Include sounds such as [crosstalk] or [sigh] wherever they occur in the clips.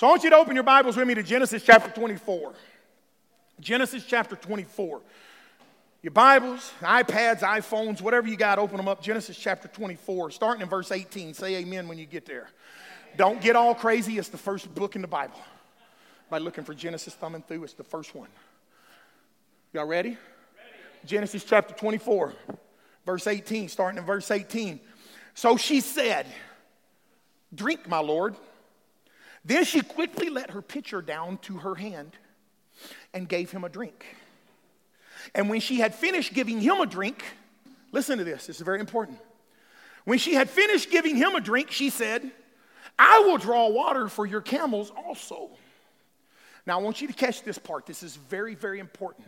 So I want you to open your Bibles with me to Genesis chapter 24. Genesis chapter 24. Your Bibles, iPads, iPhones, whatever you got, open them up. Genesis chapter 24, starting in verse 18. Say amen when you get there. Don't get all crazy. It's the first book in the Bible. By looking for Genesis, thumbing through, it's the first one. Y'all ready? ready? Genesis chapter 24, verse 18, starting in verse 18. So she said, Drink, my Lord. Then she quickly let her pitcher down to her hand and gave him a drink. And when she had finished giving him a drink, listen to this, this is very important. When she had finished giving him a drink, she said, I will draw water for your camels also. Now, I want you to catch this part. This is very, very important.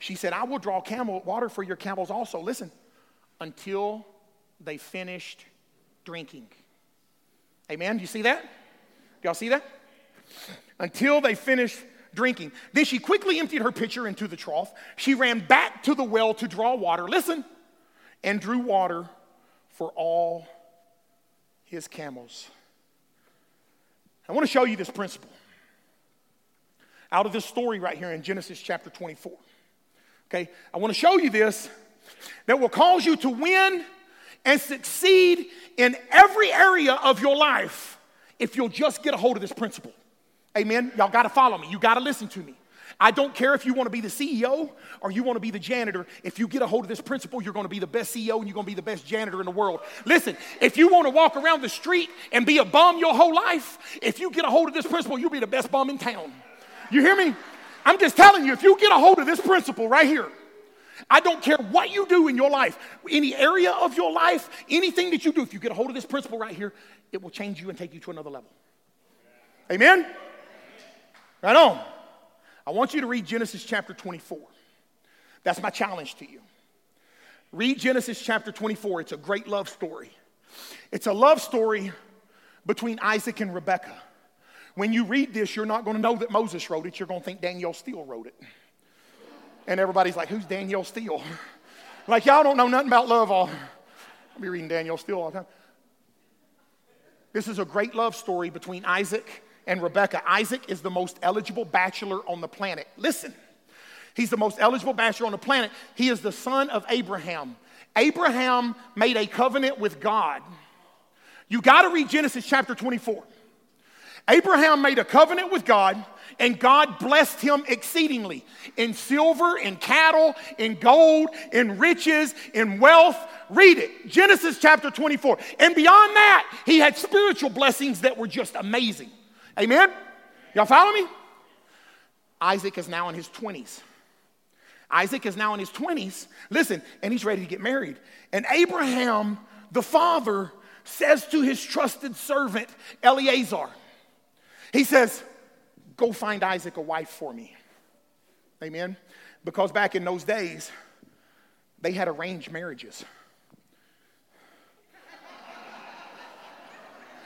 She said, I will draw camel water for your camels also. Listen, until they finished drinking. Amen. Do you see that? Y'all see that? Until they finished drinking. Then she quickly emptied her pitcher into the trough. She ran back to the well to draw water. Listen, and drew water for all his camels. I want to show you this principle out of this story right here in Genesis chapter 24. Okay, I want to show you this that will cause you to win and succeed in every area of your life if you'll just get a hold of this principle. Amen. Y'all got to follow me. You got to listen to me. I don't care if you want to be the CEO or you want to be the janitor. If you get a hold of this principle, you're going to be the best CEO and you're going to be the best janitor in the world. Listen, if you want to walk around the street and be a bum your whole life, if you get a hold of this principle, you'll be the best bum in town. You hear me? I'm just telling you, if you get a hold of this principle right here, I don't care what you do in your life, any area of your life, anything that you do, if you get a hold of this principle right here, it will change you and take you to another level. Amen? Right on. I want you to read Genesis chapter 24. That's my challenge to you. Read Genesis chapter 24. It's a great love story. It's a love story between Isaac and Rebekah. When you read this, you're not going to know that Moses wrote it. You're going to think Danielle Steel wrote it. And everybody's like, who's Danielle Steel? [laughs] like, y'all don't know nothing about love. All. I'll be reading Danielle Steel all the time. This is a great love story between Isaac and Rebecca. Isaac is the most eligible bachelor on the planet. Listen, he's the most eligible bachelor on the planet. He is the son of Abraham. Abraham made a covenant with God. You got to read Genesis chapter 24. Abraham made a covenant with God, and God blessed him exceedingly in silver, in cattle, in gold, in riches, in wealth. Read it, Genesis chapter 24. And beyond that, he had spiritual blessings that were just amazing. Amen? Y'all follow me? Isaac is now in his 20s. Isaac is now in his 20s. Listen, and he's ready to get married. And Abraham, the father, says to his trusted servant, Eleazar, he says, Go find Isaac a wife for me. Amen. Because back in those days, they had arranged marriages.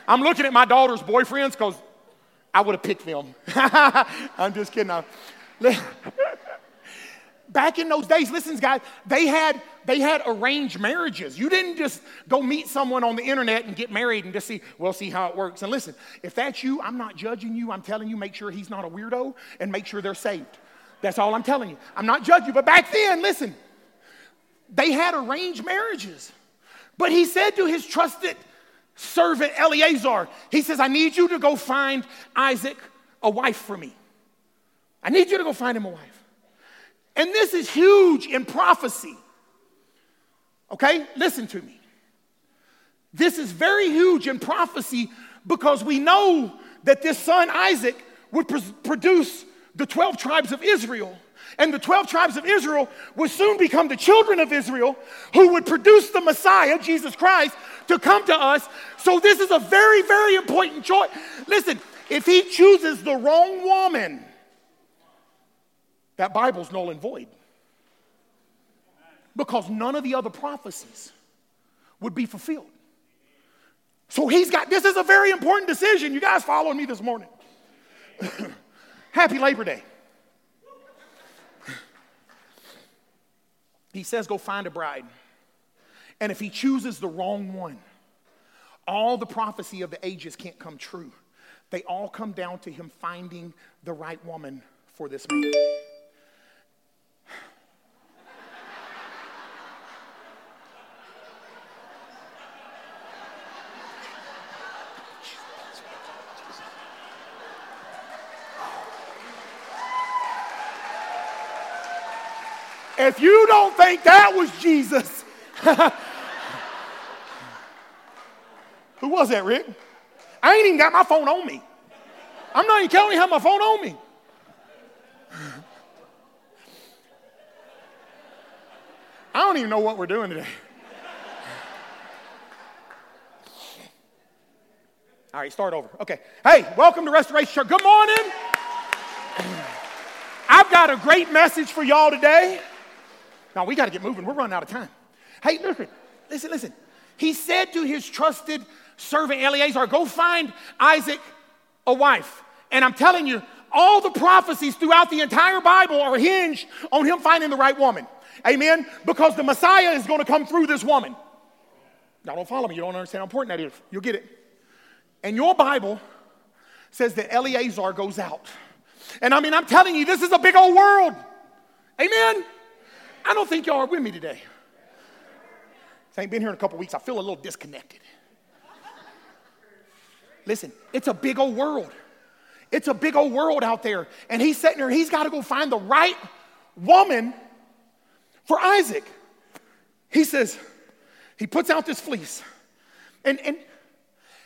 I'm looking at my daughter's boyfriends because I would have picked them. [laughs] I'm just kidding. Back in those days, listen, guys, they had they had arranged marriages. You didn't just go meet someone on the internet and get married and just see, well, see how it works. And listen, if that's you, I'm not judging you. I'm telling you, make sure he's not a weirdo and make sure they're saved. That's all I'm telling you. I'm not judging you. But back then, listen, they had arranged marriages. But he said to his trusted servant Eleazar, he says, I need you to go find Isaac a wife for me. I need you to go find him a wife. And this is huge in prophecy. Okay, listen to me. This is very huge in prophecy because we know that this son Isaac would pr- produce the 12 tribes of Israel. And the 12 tribes of Israel would soon become the children of Israel who would produce the Messiah, Jesus Christ, to come to us. So, this is a very, very important choice. Listen, if he chooses the wrong woman, that Bible's null and void. Because none of the other prophecies would be fulfilled. So he's got, this is a very important decision. You guys following me this morning. [clears throat] Happy Labor Day. He says, go find a bride. And if he chooses the wrong one, all the prophecy of the ages can't come true. they all come down to him finding the right woman for this man. If you don't think that was Jesus, [laughs] who was that, Rick? I ain't even got my phone on me. I'm not even counting how my phone on me. I don't even know what we're doing today. All right, start over. Okay. Hey, welcome to Restoration Church. Good morning. I've got a great message for y'all today. Now we got to get moving. We're running out of time. Hey, listen, listen, listen. He said to his trusted servant Eleazar, Go find Isaac a wife. And I'm telling you, all the prophecies throughout the entire Bible are hinged on him finding the right woman. Amen? Because the Messiah is going to come through this woman. Now, don't follow me. You don't understand how important that is. You'll get it. And your Bible says that Eleazar goes out. And I mean, I'm telling you, this is a big old world. Amen? I don't think y'all are with me today. I ain't been here in a couple weeks. I feel a little disconnected. Listen, it's a big old world. It's a big old world out there. And he's sitting there, he's got to go find the right woman for Isaac. He says, he puts out this fleece. And, and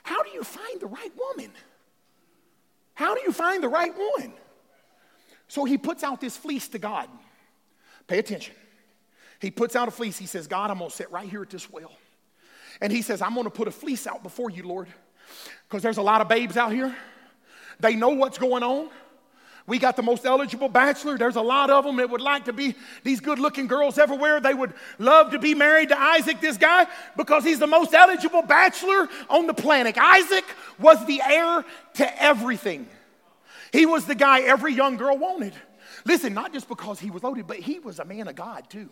how do you find the right woman? How do you find the right one? So he puts out this fleece to God. Pay attention. He puts out a fleece. He says, God, I'm going to sit right here at this well. And he says, I'm going to put a fleece out before you, Lord, because there's a lot of babes out here. They know what's going on. We got the most eligible bachelor. There's a lot of them that would like to be these good looking girls everywhere. They would love to be married to Isaac, this guy, because he's the most eligible bachelor on the planet. Isaac was the heir to everything. He was the guy every young girl wanted. Listen, not just because he was loaded, but he was a man of God too.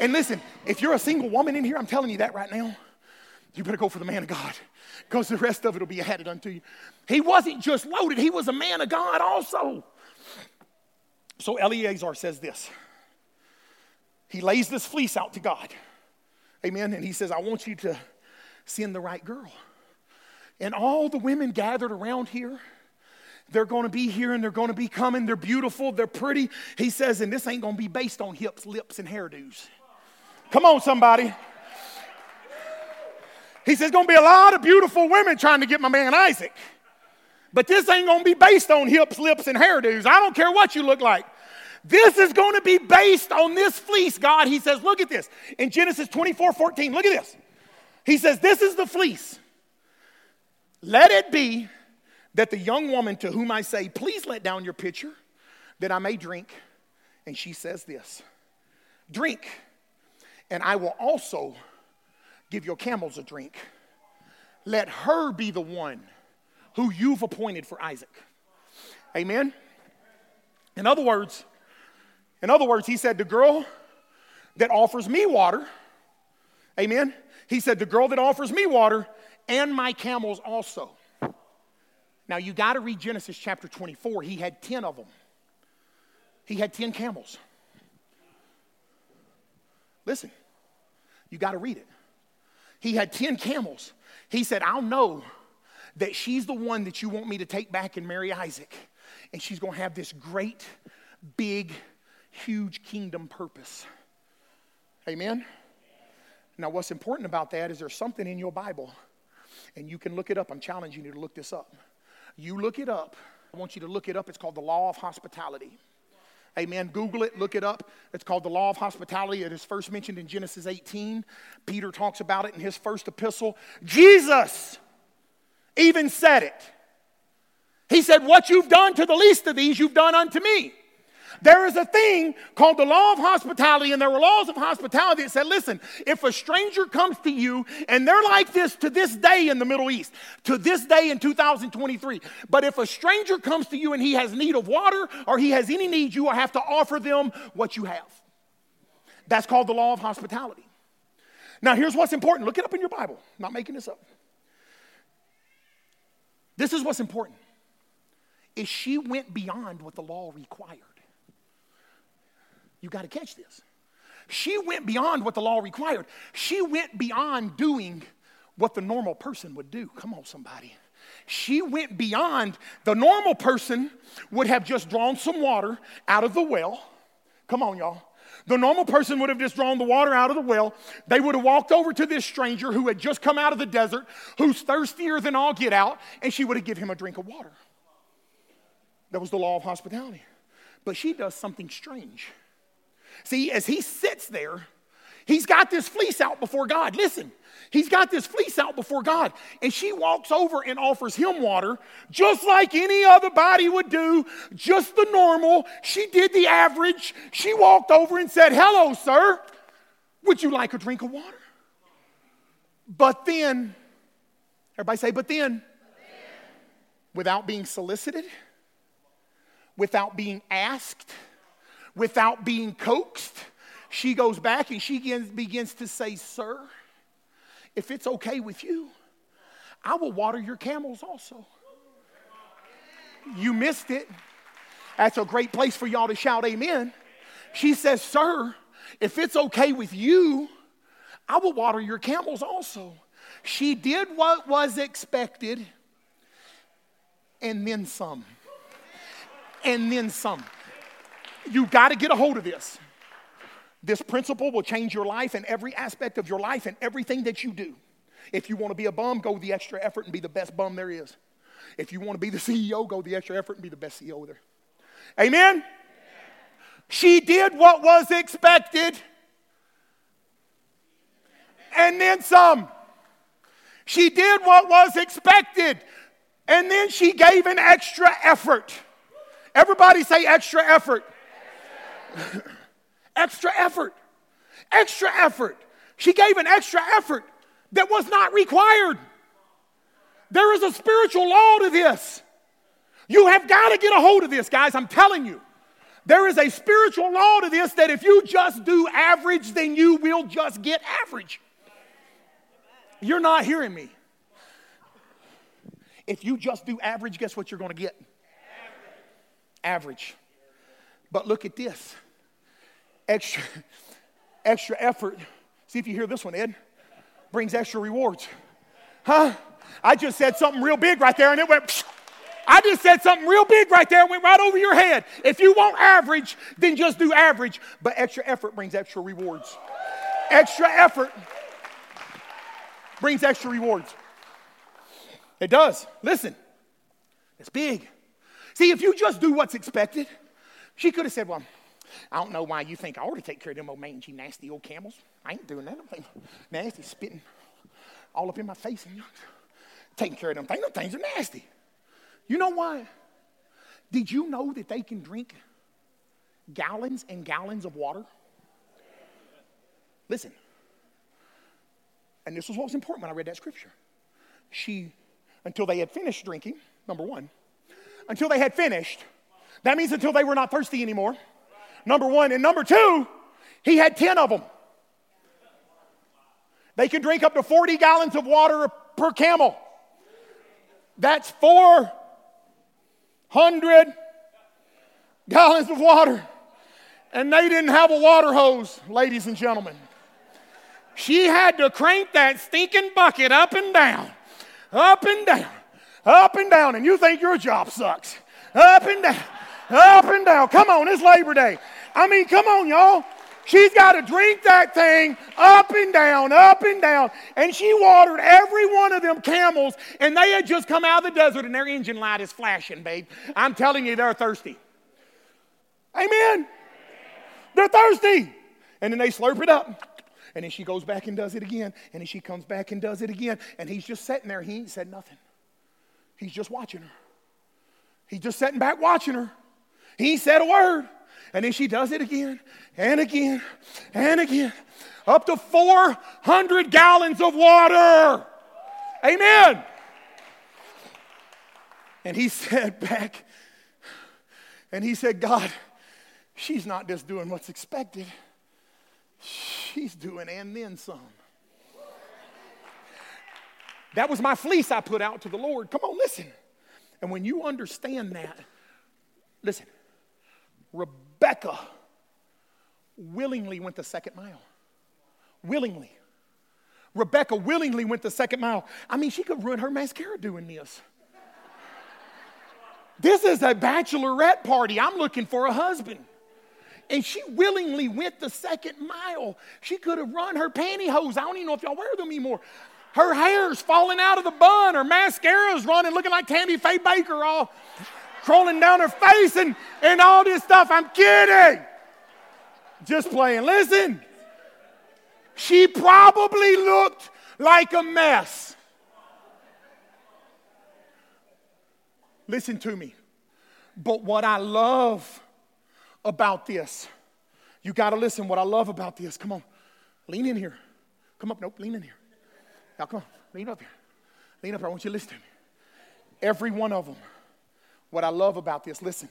And listen, if you're a single woman in here, I'm telling you that right now, you better go for the man of God because the rest of it will be added unto you. He wasn't just loaded, he was a man of God also. So Eleazar says this. He lays this fleece out to God. Amen. And he says, I want you to send the right girl. And all the women gathered around here, they're going to be here and they're going to be coming. They're beautiful, they're pretty. He says, and this ain't going to be based on hips, lips, and hairdos. Come on, somebody. He says, to be a lot of beautiful women trying to get my man Isaac. But this ain't to be based on hips, lips, and hairdos. I don't care what you look like. This is to be based on this fleece, God. He says, look at this. In Genesis 24 14, look at this. He says, This is the fleece. Let it be that the young woman to whom I say, Please let down your pitcher that I may drink. And she says this Drink and I will also give your camels a drink. Let her be the one who you've appointed for Isaac. Amen. In other words, in other words, he said, the girl that offers me water, amen. He said, the girl that offers me water and my camels also. Now you got to read Genesis chapter 24. He had 10 of them. He had 10 camels. Listen, you got to read it. He had 10 camels. He said, I'll know that she's the one that you want me to take back and marry Isaac. And she's going to have this great, big, huge kingdom purpose. Amen? Now, what's important about that is there's something in your Bible, and you can look it up. I'm challenging you to look this up. You look it up. I want you to look it up. It's called the law of hospitality. Amen. Google it, look it up. It's called the law of hospitality. It is first mentioned in Genesis 18. Peter talks about it in his first epistle. Jesus even said it. He said, What you've done to the least of these, you've done unto me. There is a thing called the law of hospitality, and there were laws of hospitality that said, listen, if a stranger comes to you, and they're like this to this day in the Middle East, to this day in 2023, but if a stranger comes to you and he has need of water or he has any need, you have to offer them what you have. That's called the law of hospitality. Now, here's what's important. Look it up in your Bible. I'm not making this up. This is what's important. is she went beyond what the law required. You got to catch this. She went beyond what the law required. She went beyond doing what the normal person would do. Come on, somebody. She went beyond the normal person would have just drawn some water out of the well. Come on, y'all. The normal person would have just drawn the water out of the well. They would have walked over to this stranger who had just come out of the desert, who's thirstier than all get out, and she would have given him a drink of water. That was the law of hospitality. But she does something strange. See, as he sits there, he's got this fleece out before God. Listen, he's got this fleece out before God. And she walks over and offers him water, just like any other body would do, just the normal. She did the average. She walked over and said, Hello, sir. Would you like a drink of water? But then, everybody say, but then, without being solicited, without being asked, without being coaxed, she goes back and she begins to say, Sir, if it's okay with you, I will water your camels also. You missed it. That's a great place for y'all to shout amen. She says, Sir, if it's okay with you, I will water your camels also. She did what was expected and then some. And then some. You got to get a hold of this. This principle will change your life and every aspect of your life and everything that you do. If you want to be a bum, go the extra effort and be the best bum there is. If you want to be the [laughs] CEO, go the extra effort and be the best CEO there. Amen? She did what was expected and then some. She did what was expected and then she gave an extra effort. Everybody say extra effort. [coughs] extra effort. Extra effort. She gave an extra effort that was not required. There is a spiritual law to this. You have got to get a hold of this, guys. I'm telling you. There is a spiritual law to this that if you just do average, then you will just get average. You're not hearing me. If you just do average, guess what you're going to get? Average. But look at this extra, extra effort. See if you hear this one, Ed. Brings extra rewards. Huh? I just said something real big right there and it went. I just said something real big right there went right over your head. If you want average, then just do average. But extra effort brings extra rewards. Extra effort brings extra rewards. It does. Listen, it's big. See, if you just do what's expected, she could have said, Well, I don't know why you think I ought to take care of them old mangy, nasty old camels. I ain't doing that. Nasty, spitting all up in my face and taking care of them things. Them things are nasty. You know why? Did you know that they can drink gallons and gallons of water? Listen. And this was what was important when I read that scripture. She, until they had finished drinking, number one, until they had finished, that means until they were not thirsty anymore. Number one. And number two, he had 10 of them. They could drink up to 40 gallons of water per camel. That's 400 gallons of water. And they didn't have a water hose, ladies and gentlemen. She had to crank that stinking bucket up and down, up and down, up and down. And you think your job sucks. Up and down up and down. Come on, it's Labor Day. I mean, come on, y'all. She's got to drink that thing up and down, up and down. And she watered every one of them camels, and they had just come out of the desert, and their engine light is flashing, babe. I'm telling you, they're thirsty. Amen. They're thirsty. And then they slurp it up. And then she goes back and does it again. And then she comes back and does it again. And he's just sitting there. He ain't said nothing. He's just watching her. He's just sitting back watching her. He said a word. And then she does it again and again and again. Up to 400 gallons of water. Amen. And he [laughs] said back, and he said, God, she's not just doing what's expected, she's doing and then some. That was my fleece I put out to the Lord. Come on, listen. And when you understand that, Listen, Rebecca willingly went the second mile. Willingly. Rebecca willingly went the second mile. I mean, she could ruin her mascara doing this. this is a bachelorette party. I'm looking for a husband. And she willingly went the second mile. She could have run her pantyhose. I don't even know if y'all wear them anymore. Her hair's falling out of the bun. Her mascara's running, looking like Tammy Faye Bakker all crawling down her face and, and all this stuff. I'm kidding. Just playing. Listen, she probably looked like a mess. Listen to me. But what I love about this, you got to listen. What I love about this, come on, lean in here. Come up, nope, lean in here. Now come on, lean up here. Lean up here. I want you to listen to me. Every one of them. What I love about this, listen.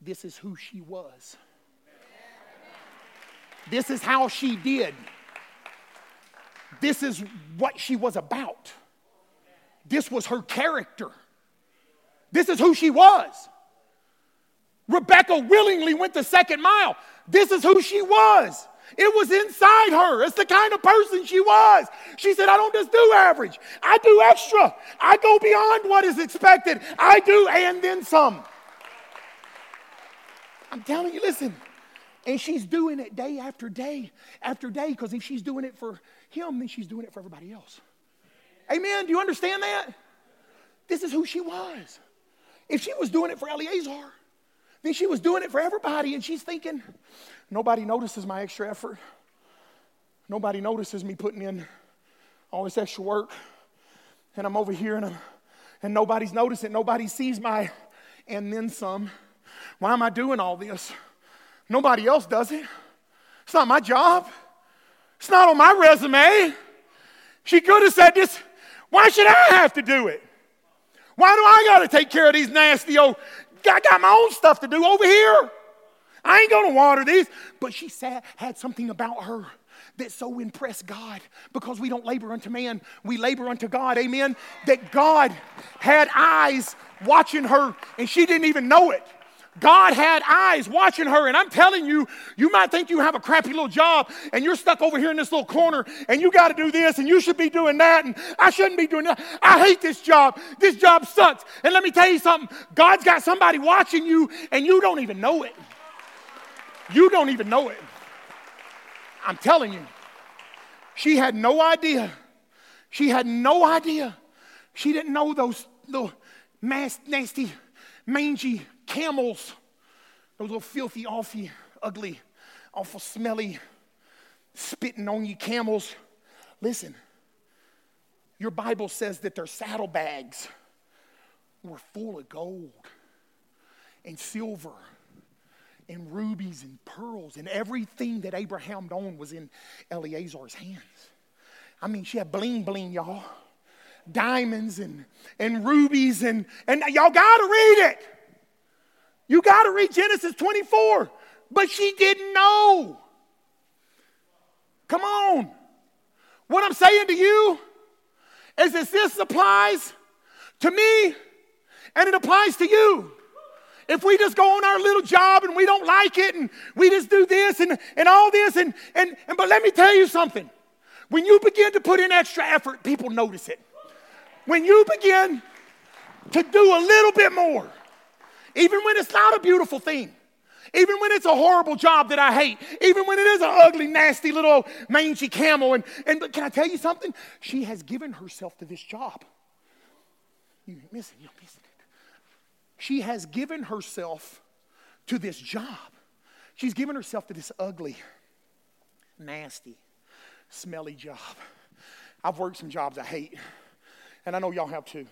This is who she was. This is how she did. This is what she was about. This was her character. This is who she was. Rebecca willingly went the second mile. This is who she was. It was inside her. It's the kind of person she was. She said, I don't just do average, I do extra. I go beyond what is expected. I do and then some. I'm telling you, listen. And she's doing it day after day after day because if she's doing it for him, then she's doing it for everybody else. Amen. Do you understand that? This is who she was. If she was doing it for Eleazar, then she was doing it for everybody. And she's thinking, nobody notices my extra effort. Nobody notices me putting in all this extra work. And I'm over here and, I'm, and nobody's noticing. Nobody sees my and then some. Why am I doing all this? Nobody else does it. It's not my job. It's not on my resume. She could have said this. Why should I have to do it? Why do I got to take care of these nasty old? I got my own stuff to do over here. I ain't to water these. But she said, had something about her that so impressed God because we don't labor unto man, we labor unto God. Amen. That God had eyes watching her and she didn't even know it. God had eyes watching her, and I'm telling you, you might think you have a crappy little job and you're stuck over here in this little corner and you got to do this and you should be doing that and I shouldn't be doing that. I hate this job. This job sucks. And let me tell you something God's got somebody watching you and you don't even know it. You don't even know it. I'm telling you. She had no idea. She had no idea. She didn't know those little nasty, mangy camels, those little filthy, awful, ugly, awful, smelly, spitting on you camels. Listen, your Bible says that their saddlebags were full of gold and silver and rubies and pearls and everything that Abraham owned was in Eleazar's hands. I mean, she had bling bling, y'all. Diamonds and, and rubies and, and y'all gotta read it. You got to read Genesis 24. But she didn't know. Come on. What I'm saying to you is that this applies to me and it applies to you. If we just go on our little job and we don't like it and we just do this and, and all this, and, and, and but let me tell you something. When you begin to put in extra effort, people notice it. When you begin to do a little bit more, even when it's not a beautiful thing. Even when it's a horrible job that I hate, even when it is an ugly, nasty little mangy camel. And, and but can I tell you something? She has given herself to this job. You missing, you're missing it. She has given herself to this job. She's given herself to this ugly, nasty, smelly job. I've worked some jobs I hate, and I know y'all have too.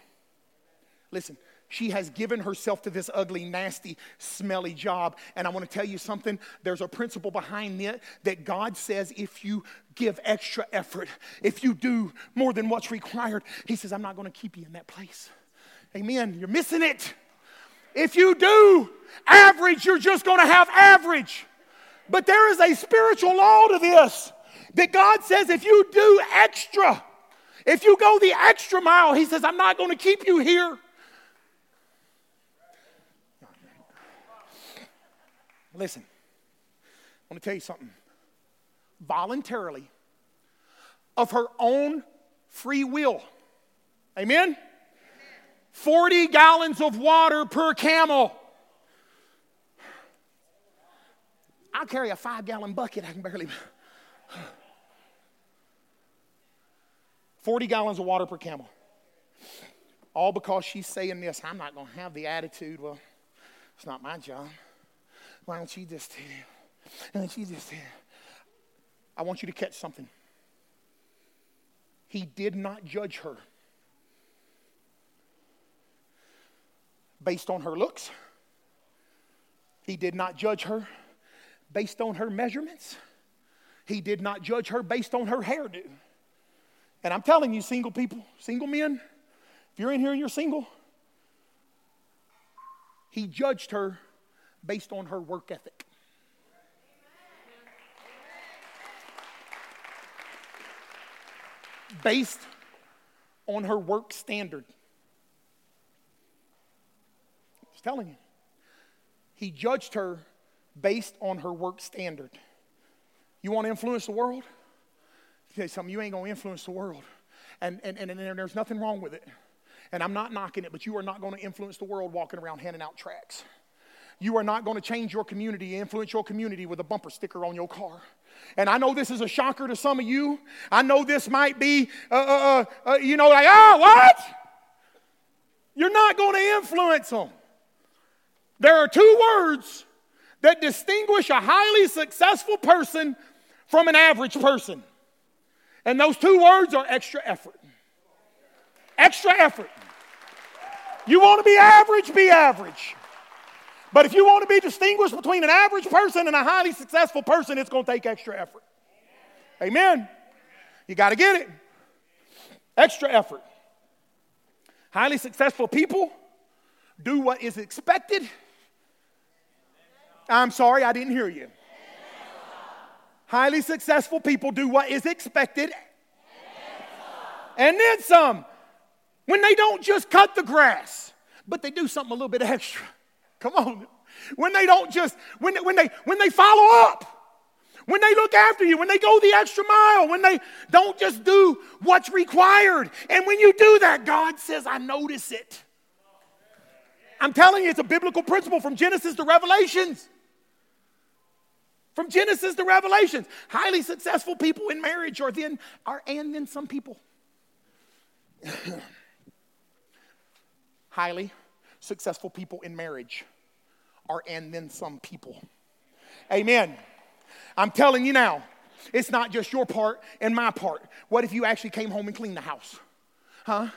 Listen, she has given herself to this ugly, nasty, smelly job. And I want to tell you something. There's a principle behind it that God says if you give extra effort, if you do more than what's required, He says, I'm not going to keep you in that place. Amen. You're missing it. If you do average, you're just going to have average. But there is a spiritual law to this that God says if you do extra, if you go the extra mile, He says, I'm not going to keep you here. Listen, I want to tell you something. Voluntarily, of her own free will. Amen? 40 gallons of water per camel. I'll carry a five gallon bucket. I can barely. 40 gallons of water per camel. All because she's saying this I'm not going to have the attitude, well, it's not my job. Why don't you just do it? And then she just did. I want you to catch something. He did not judge her based on her looks. He did not judge her based on her measurements. He did not judge her based on her hairdo. And I'm telling you, single people, single men, if you're in here and you're single, he judged her based on her work ethic. Based on her work standard. Telling you. He judged her based on her work standard. You want to influence the world? Say something, you ain't going to influence the world. And, and, and, and there's nothing wrong with it. And I'm not knocking it, but you are not going to influence the world walking around handing out tracts. You are not going to change your community, influence your community with a bumper sticker on your car. And I know this is a shocker to some of you. I know this might be, uh, uh, uh, uh you know, like, oh, what? You're not going to influence them. There are two words that distinguish a highly successful person from an average person. And those two words are extra effort. Extra effort. You want to be average, be average. But if you want to be distinguished between an average person and a highly successful person, it's going to take extra effort. Amen. You got to get it. Extra effort. Highly successful people do what is expected. I'm sorry, I didn't hear you. Highly successful people do what is expected and then some. When they don't just cut the grass, but they do something a little bit extra. [laughs] Come on. When they don't just, when, when, they, when they follow up, when they look after you, when they go the extra mile, when they don't just do what's required. And when you do that, God says, I notice it. I'm telling you, it's a biblical principle from Genesis to Revelations. From Genesis to Revelations. Highly successful people in marriage are then are and then some people. Highly successful people in marriage are and then some people. Amen. I'm telling you now, it's not just your part and my part. What if you actually came home and cleaned the house? Huh?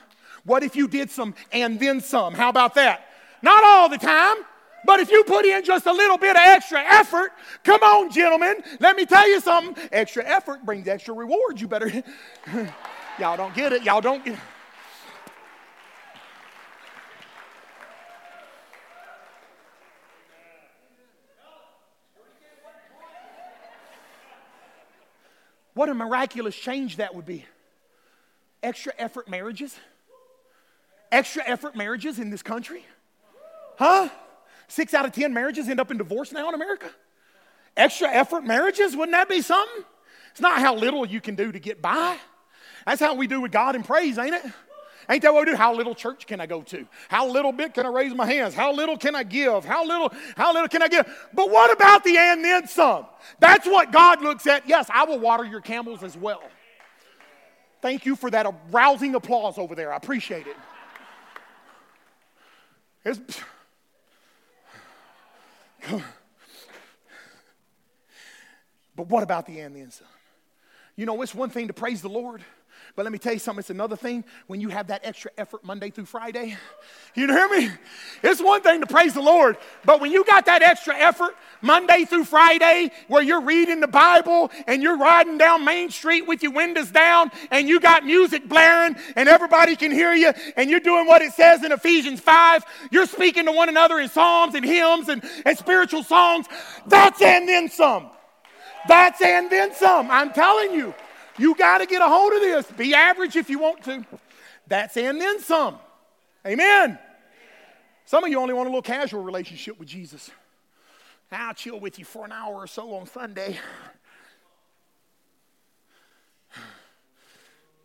What if you did some and then some? How about that? Not all the time, but if you put in just a little bit of extra effort, come on, gentlemen, let me tell you something. Extra effort brings extra rewards. You better. [laughs] Y'all don't get it. Y'all don't get it. What a miraculous change that would be. Extra effort marriages. Extra effort marriages in this country. Huh? Six out of 10 marriages end up in divorce now in America. Extra effort marriages, wouldn't that be something? It's not how little you can do to get by. That's how we do with God and praise, ain't it? Ain't that what we do? How little church can I go to? How little bit can I raise my hands? How little can I give? How little, how little can I give? But what about the and then some? That's what God looks at. Yes, I will water your camels as well. Thank you for that rousing applause over there. I appreciate it. It's, but what about the and then some? You know, it's one thing to praise the Lord. But let me tell you something, it's another thing when you have that extra effort Monday through Friday. You hear me? It's one thing to praise the Lord, but when you got that extra effort Monday through Friday where you're reading the Bible and you're riding down Main Street with your windows down and you got music blaring and everybody can hear you and you're doing what it says in Ephesians 5, you're speaking to one another in psalms and hymns and, and spiritual songs, that's and then some. That's and then some. I'm telling you. You got to get a hold of this. Be average if you want to. That's and then some. Amen. Some of you only want a little casual relationship with Jesus. I'll chill with you for an hour or so on Sunday.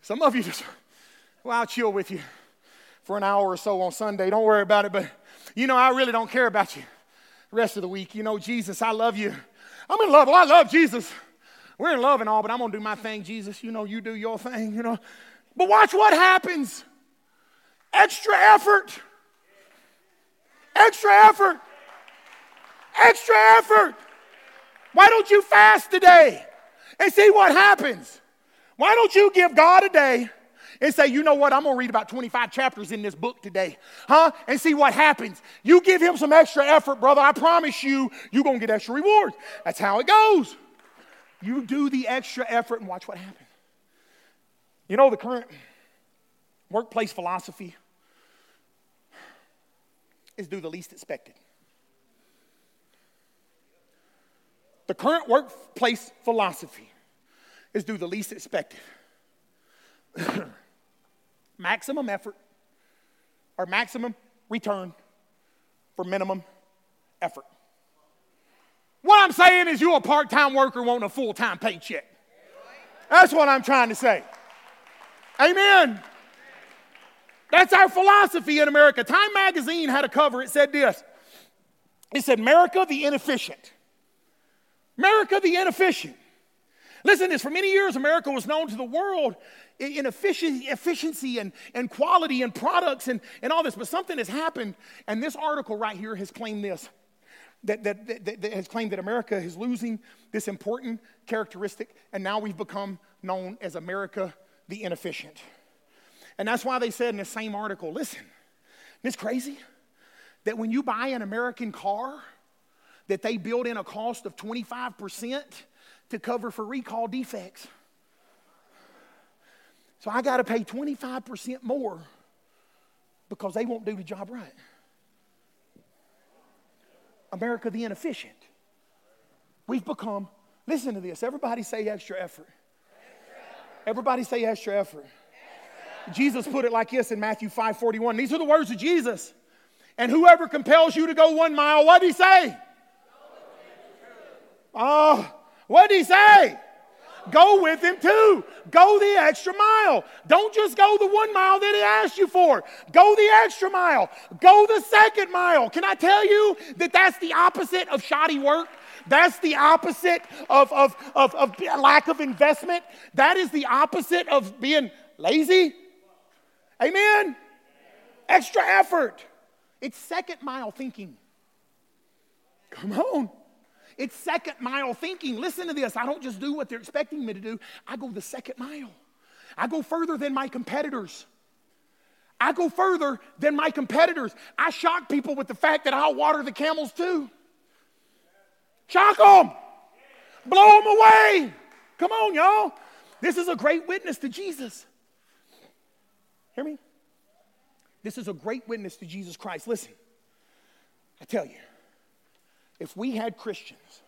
Some of you just, well, I'll chill with you for an hour or so on Sunday. Don't worry about it, but you know, I really don't care about you the rest of the week. You know, Jesus, I love you. I'm in love. Well, I love Jesus. We're in love and all, but I'm going to do my thing, Jesus. You know, you do your thing, you know. But watch what happens extra effort. Extra effort. Extra effort. Why don't you fast today and see what happens? Why don't you give God a day and say, you know what, I'm gonna read about 25 chapters in this book today, huh? And see what happens. You give him some extra effort, brother. I promise you, you're gonna get extra rewards. That's how it goes. You do the extra effort and watch what happens. You know, the current workplace philosophy is do the least expected. The current workplace philosophy is do the least expected. [clears throat] maximum effort or maximum return for minimum effort. What I'm saying is, you're a part time worker wanting a full time paycheck. That's what I'm trying to say. Amen. That's our philosophy in America. Time magazine had a cover, it said this it said, America the inefficient. America the inefficient. Listen to this for many years, America was known to the world in efficiency, efficiency and, and quality and products and, and all this. But something has happened, and this article right here has claimed this that, that, that, that, has claimed that America is losing this important characteristic, and now we've become known as America the inefficient. And that's why they said in the same article listen, it's crazy that when you buy an American car, that they build in a cost of 25% to cover for recall defects. So I got to pay 25% more because they won't do the job right. America the inefficient. We've become, listen to this, everybody say extra effort. Everybody say extra effort. Jesus put it like this in Matthew 5 41. These are the words of Jesus. And whoever compels you to go one mile, what did he say? Oh, what did he say? Go with him too. Go the extra mile. Don't just go the one mile that he asked you for. Go the extra mile. Go the second mile. Can I tell you that that's the opposite of shoddy work? That's the opposite of, of, of, of lack of investment. That is the opposite of being lazy. Amen? Extra effort. It's second mile thinking. Come on. It's second mile thinking. Listen to this. I don't just do what they're expecting me to do, I go the second mile. I go further than my competitors. I go further than my competitors. I shock people with the fact that I'll water the camels too. Shock them. Blow them away. Come on, y'all. This is a great witness to Jesus. Hear me? This is a great witness to Jesus Christ. Listen, I tell you, if we had Christians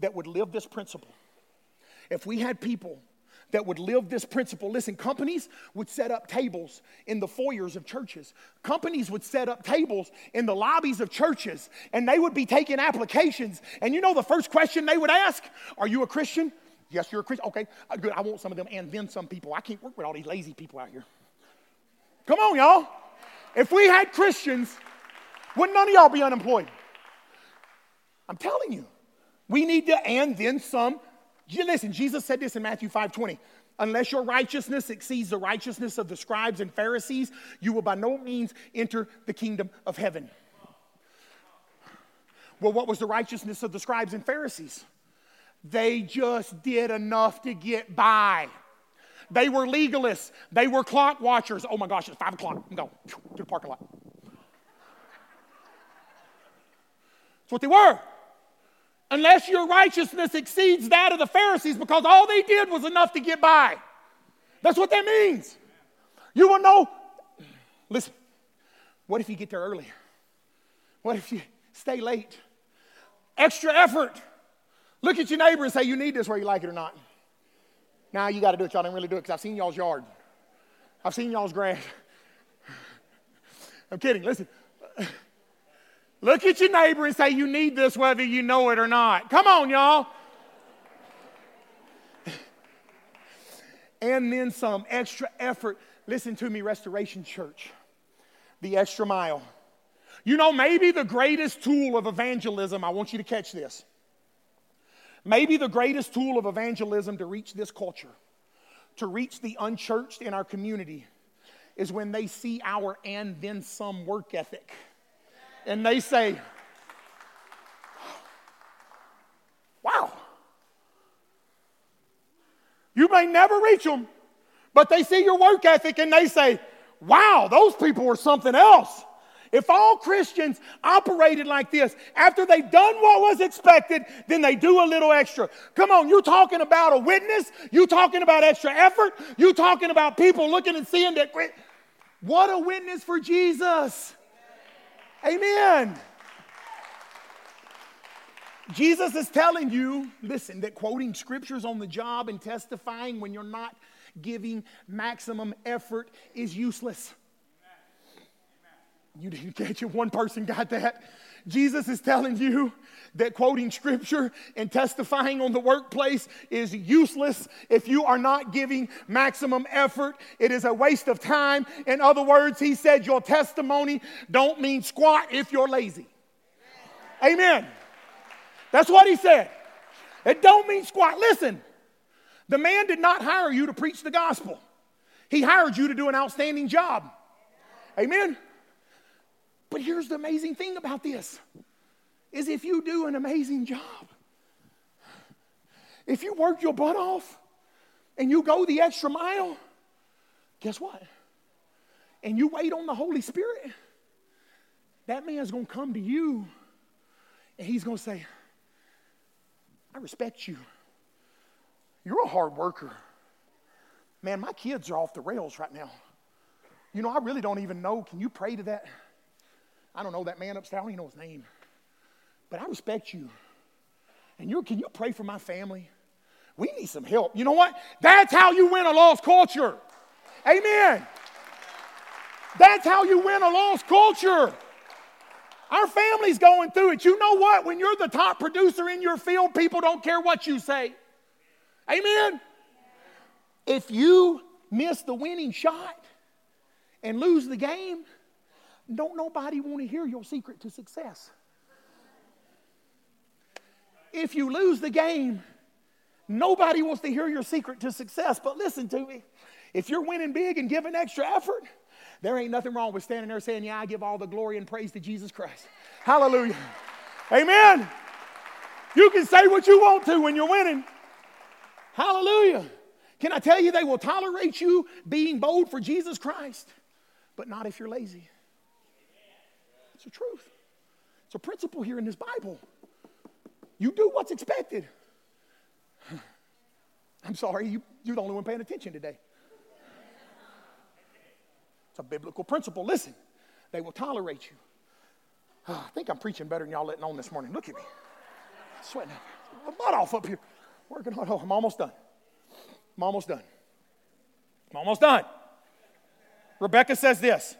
that would live this principle, if we had people that would live this principle. Listen, companies would set up tables in the foyers of churches. Companies would set up tables in the lobbies of churches, and they would be taking applications. And you know the first question they would ask Are you a Christian? Yes, you're a Christian. Okay, uh, good. I want some of them and then some people. I can't work with all these lazy people out here. Come on, y'all. If we had Christians, wouldn't none of y'all be unemployed? I'm telling you. We need to, and then some. Listen, Jesus said this in Matthew 5 20. Unless your righteousness exceeds the righteousness of the scribes and Pharisees, you will by no means enter the kingdom of heaven. Well, what was the righteousness of the scribes and Pharisees? They just did enough to get by. They were legalists. They were clock watchers. Oh my gosh, it's five o'clock. I'm going to the parking lot. That's what they were unless your righteousness exceeds that of the Pharisees, because all they did was enough to get by. That's what that means. You will know. Listen, what if you get there early? What if you stay late? Extra effort. Look at your neighbor and say, You need this whether you like it or not. Now you got to do it. Y'all didn't really do it because I've seen y'all's yard. I've seen y'all's grass. [laughs] I'm kidding. Listen. Look at your neighbor and say, You need this whether you know it or not. Come on, y'all. and then some extra effort. Listen to me, Restoration Church. The extra mile. You know, maybe the greatest tool of evangelism, I want you to catch this. Maybe the greatest tool of evangelism to reach this culture, to reach the unchurched in our community, is when they see our and then some work ethic. And they say, Wow. You may never reach them, but they see your work ethic and they say, Wow, those people are something else. If all Christians operated like this, after they've done what was expected, then they do a little extra. Come on, you're talking about a witness? You talking about extra effort? You talking about people looking and seeing that? What a witness for Jesus! Amen. Jesus is telling you, listen, that quoting scriptures on the job and testifying when you're not giving maximum effort is useless. You didn't catch it. One person got that. Jesus is telling you that quoting scripture and testifying on the workplace is useless if you are not giving maximum effort. It is a waste of time. In other words, he said your testimony don't mean squat if you're lazy. Amen. That's what he said. It don't mean squat. Listen, the man did not hire you to preach the gospel. He hired you to do an outstanding job. Amen. But here's the amazing thing about this is if you do an amazing job, if you work your butt off and you go the extra mile, guess what? And you wait on the Holy Spirit, that man's to come to you and he's to say, I respect you. You're a hard worker. Man, my kids are off the rails right now. You know, I really don't even know. Can you pray to that? I don't know that man upstairs. I don't even know his name. But I respect you. And you can you pray for my family? We need some help. You know what? That's how you win a lost culture. Amen. That's how you win a lost culture. Our family's going through it. You know what? When you're the top producer in your field, people don't care what you say. Amen. If you miss the winning shot and lose the game, don't nobody want to hear your secret to success. If you lose the game, nobody wants to hear your secret to success. But listen to me if you're winning big and giving extra effort, there ain't nothing wrong with standing there saying, Yeah, I give all the glory and praise to Jesus Christ. Hallelujah. Amen. You can say what you want to when you're winning. Hallelujah. Can I tell you, they will tolerate you being bold for Jesus Christ, but not if you're lazy. It's the truth. It's a principle here in this Bible. You do what's expected. [sighs] I'm sorry, you, you're the only one paying attention today. It's a biblical principle. Listen, they will tolerate you. Oh, [sighs] I think I'm preaching better than y'all letting on this morning. Look at me. I'm sweating my butt off up here. Working hard. Oh, I'm almost done. I'm almost done. I'm almost done. Rebecca says this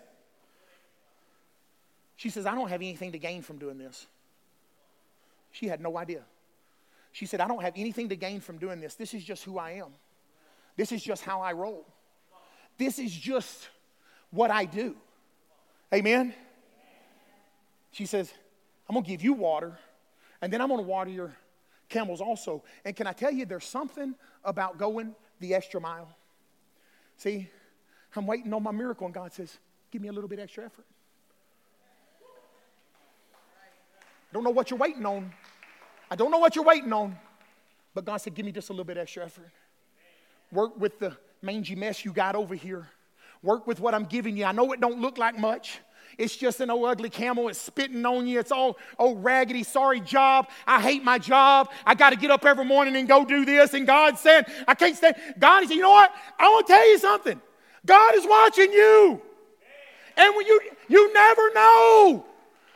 she says, I don't have anything to gain from doing this. She had no idea. She said, I don't have anything to gain from doing this. This is just who I am. This is just how I roll. This is just what I do. Amen? She says, I'm going to give you water, and then I'm going to water your camels also. And can I tell you, there's something about going the extra mile. See, I'm waiting on my miracle, and God says, Give me a little bit extra effort. I don't know what you're waiting on. I don't know what you're waiting on. But God said, give me just a little bit extra effort. Work with the mangy mess you got over here. Work with what I'm giving you. I know it don't look like much. It's just an old ugly camel. It's spitting on you. It's all old raggedy, sorry job. I hate my job. I got to get up every morning and go do this. And God said, I can't stay. God, said, you know what? I want to tell you something. God is watching you. And when you you never know.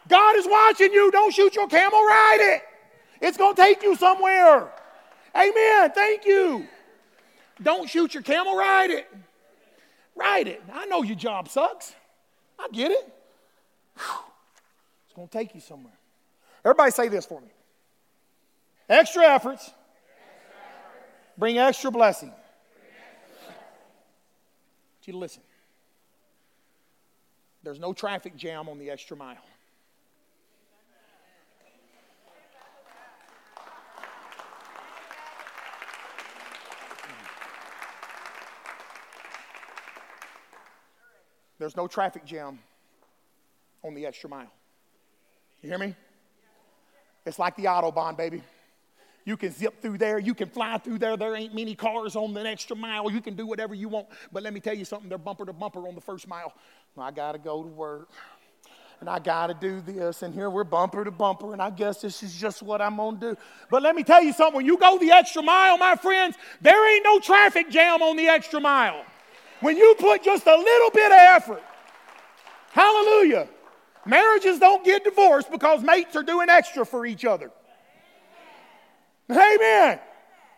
God is watching you. Don't shoot your camel, ride it. It's going to take you somewhere. Amen. Thank you. Don't shoot your camel, ride it. Ride it. I know your job sucks. I get it. It's going to take you somewhere. Everybody say this for me. Extra efforts bring extra blessing. I want you to listen. There's no traffic jam on the extra mile. There's no traffic jam on the extra mile. You hear me? It's like the Autobahn, baby. You can zip through there. You can fly through there. There ain't many cars on the extra mile. You can do whatever you want. But let me tell you something they're bumper to bumper on the first mile. I got to go to work. And I got to do this. And here we're bumper to bumper. And I guess this is just what I'm going to do. But let me tell you something. When you go the extra mile, my friends, there ain't no traffic jam on the extra mile. When you put just a little bit of effort, hallelujah. Marriages don't get divorced because mates are doing extra for each other. Amen.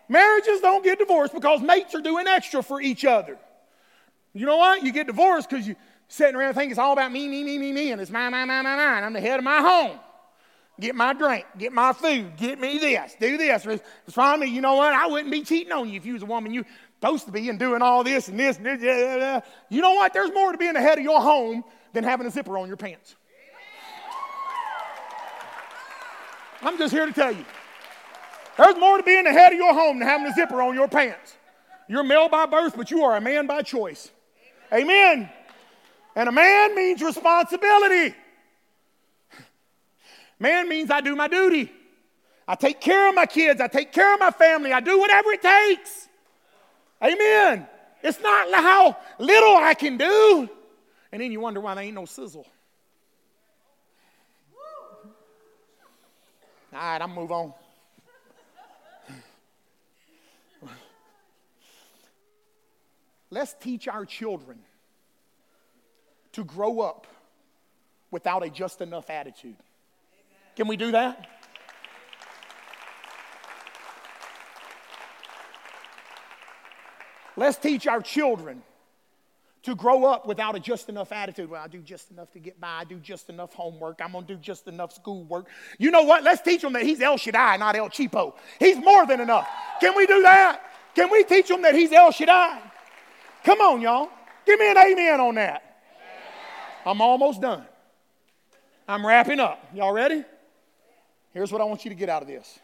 Marriages don't get divorced because mates are doing extra for each other. You know what? You get divorced because you're sitting around thinking it's all about me, me, me, me, me, and it's my, my, my, my, my. I'm the head of my home. Get my drink, get my food, get me this, do this. It's me. You know what? I wouldn't be cheating on you if you was a woman. You supposed to be and doing all this and this and this. You know what? There's more to being the head of your home than having a zipper on your pants. I'm just here to tell you. There's more to being the head of your home than having a zipper on your pants. You're male by birth, but you are a man by choice. Amen. And a man means responsibility. Man means I do my duty. I take care of my kids. I take care of my family. I do whatever it takes. Amen. It's not how little I can do. And then you wonder why there ain't no sizzle. All right, I'm move on. Let's teach our children to grow up without a just enough attitude. Can we do that? Let's teach our children to grow up without a just enough attitude. Well, I do just enough to get by. I do just enough homework. I'm going to do just enough schoolwork. You know what? Let's teach them that he's El Shaddai, not El Cheapo. He's more than enough. Can we do that? Can we teach them that he's El Shaddai? Come on, y'all. Give me an amen on that. I'm almost done. I'm wrapping up. Y'all ready? Here's what I want you to get out of this.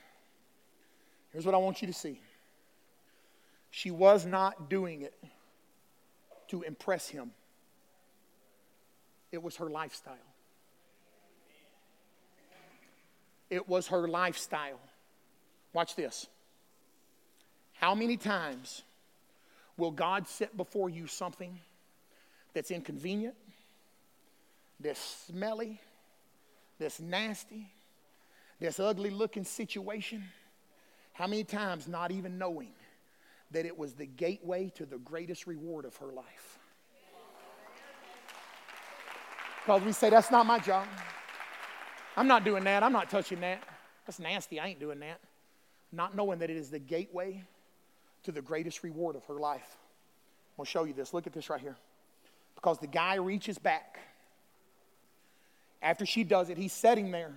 Here's what I want you to see. She was not doing it to impress him, it was her lifestyle. It was her lifestyle. Watch this. How many times will God set before you something that's inconvenient, that's smelly, that's nasty, this ugly looking situation? How many times not even knowing that it was the gateway to the greatest reward of her life. Because we say, that's not my job. I'm not doing that. I'm not touching that. That's nasty. I ain't doing that. Not knowing that it is the gateway to the greatest reward of her life. I'll show you this. Look at this right here. Because the guy reaches back. After she does it, he's sitting there.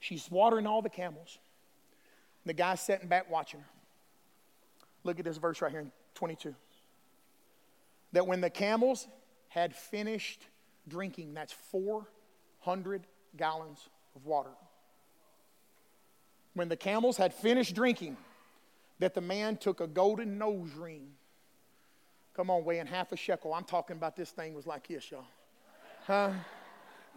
She's watering all the camels. The guy's sitting back watching her. Look at this verse right here in 22. That when the camels had finished drinking, that's 400 gallons of water. When the camels had finished drinking, that the man took a golden nose ring. Come on, weighing half a shekel. I'm talking about this thing was like this, y'all. Huh?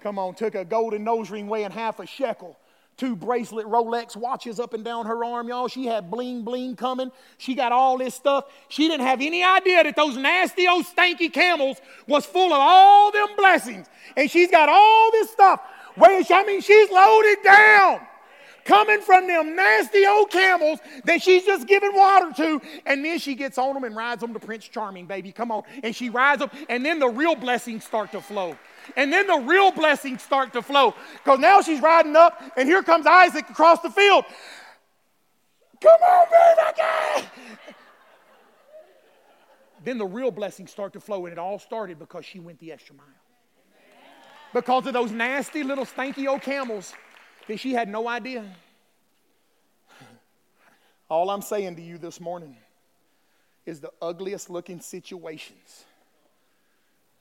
Come on, took a golden nose ring weighing half a shekel two bracelet Rolex watches up and down her arm, y'all. She had bling bling coming. She got all this stuff. She didn't have any idea that those nasty old stanky camels was full of all them blessings. And she's got all this stuff. Where I mean, she's loaded down. Coming from them nasty old camels that she's just giving water to, and then she gets on them and rides them to Prince Charming, baby. Come on. And she rides them, and then the real blessings start to flow. And then the real blessings start to flow. Because now she's riding up, and here comes Isaac across the field. Come on, baby! then the real blessings start to flow, and it all started because she went the extra mile. because of those nasty little stanky old camels that she had no idea. All I'm saying to you this morning is the ugliest looking situations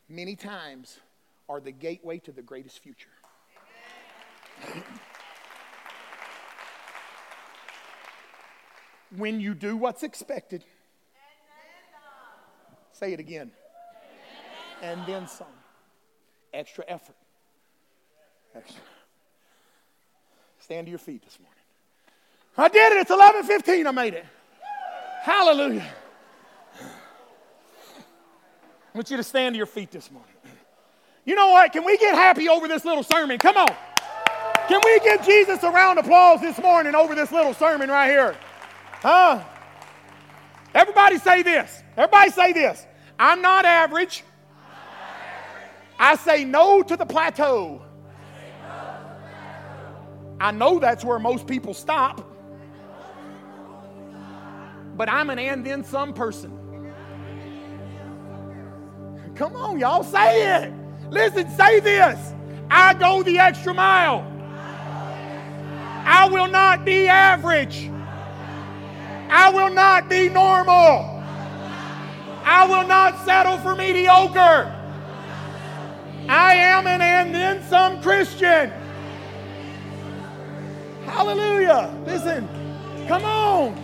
many times are the gateway to the greatest future. when you do what's expected, say it again, and then some. Extra effort. Extra. Stand to your feet this morning. I did it. It's 11:15. I made it. Hallelujah. I want you to stand to your feet this morning. You know what? Can we get happy over this little sermon? Come on. Can we give Jesus a round of applause this morning over this little sermon right here? Huh? Everybody say this. Everybody say this. I'm not average. I say no to the plateau. I know that's where most people stop. But I'm an and then some person. Come on, y'all, say it. Listen, say this. I go the extra mile. I will not be average. I will not be normal. I will not settle for mediocre. I am an and then some Christian. Hallelujah. Listen, come on.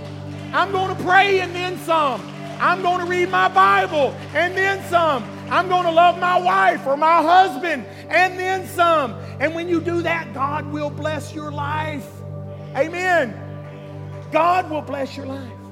I'm going to pray and then some. I'm going to read my Bible and then some. I'm going to love my wife or my husband and then some. And when you do that, God will bless your life. Amen. God will bless your life.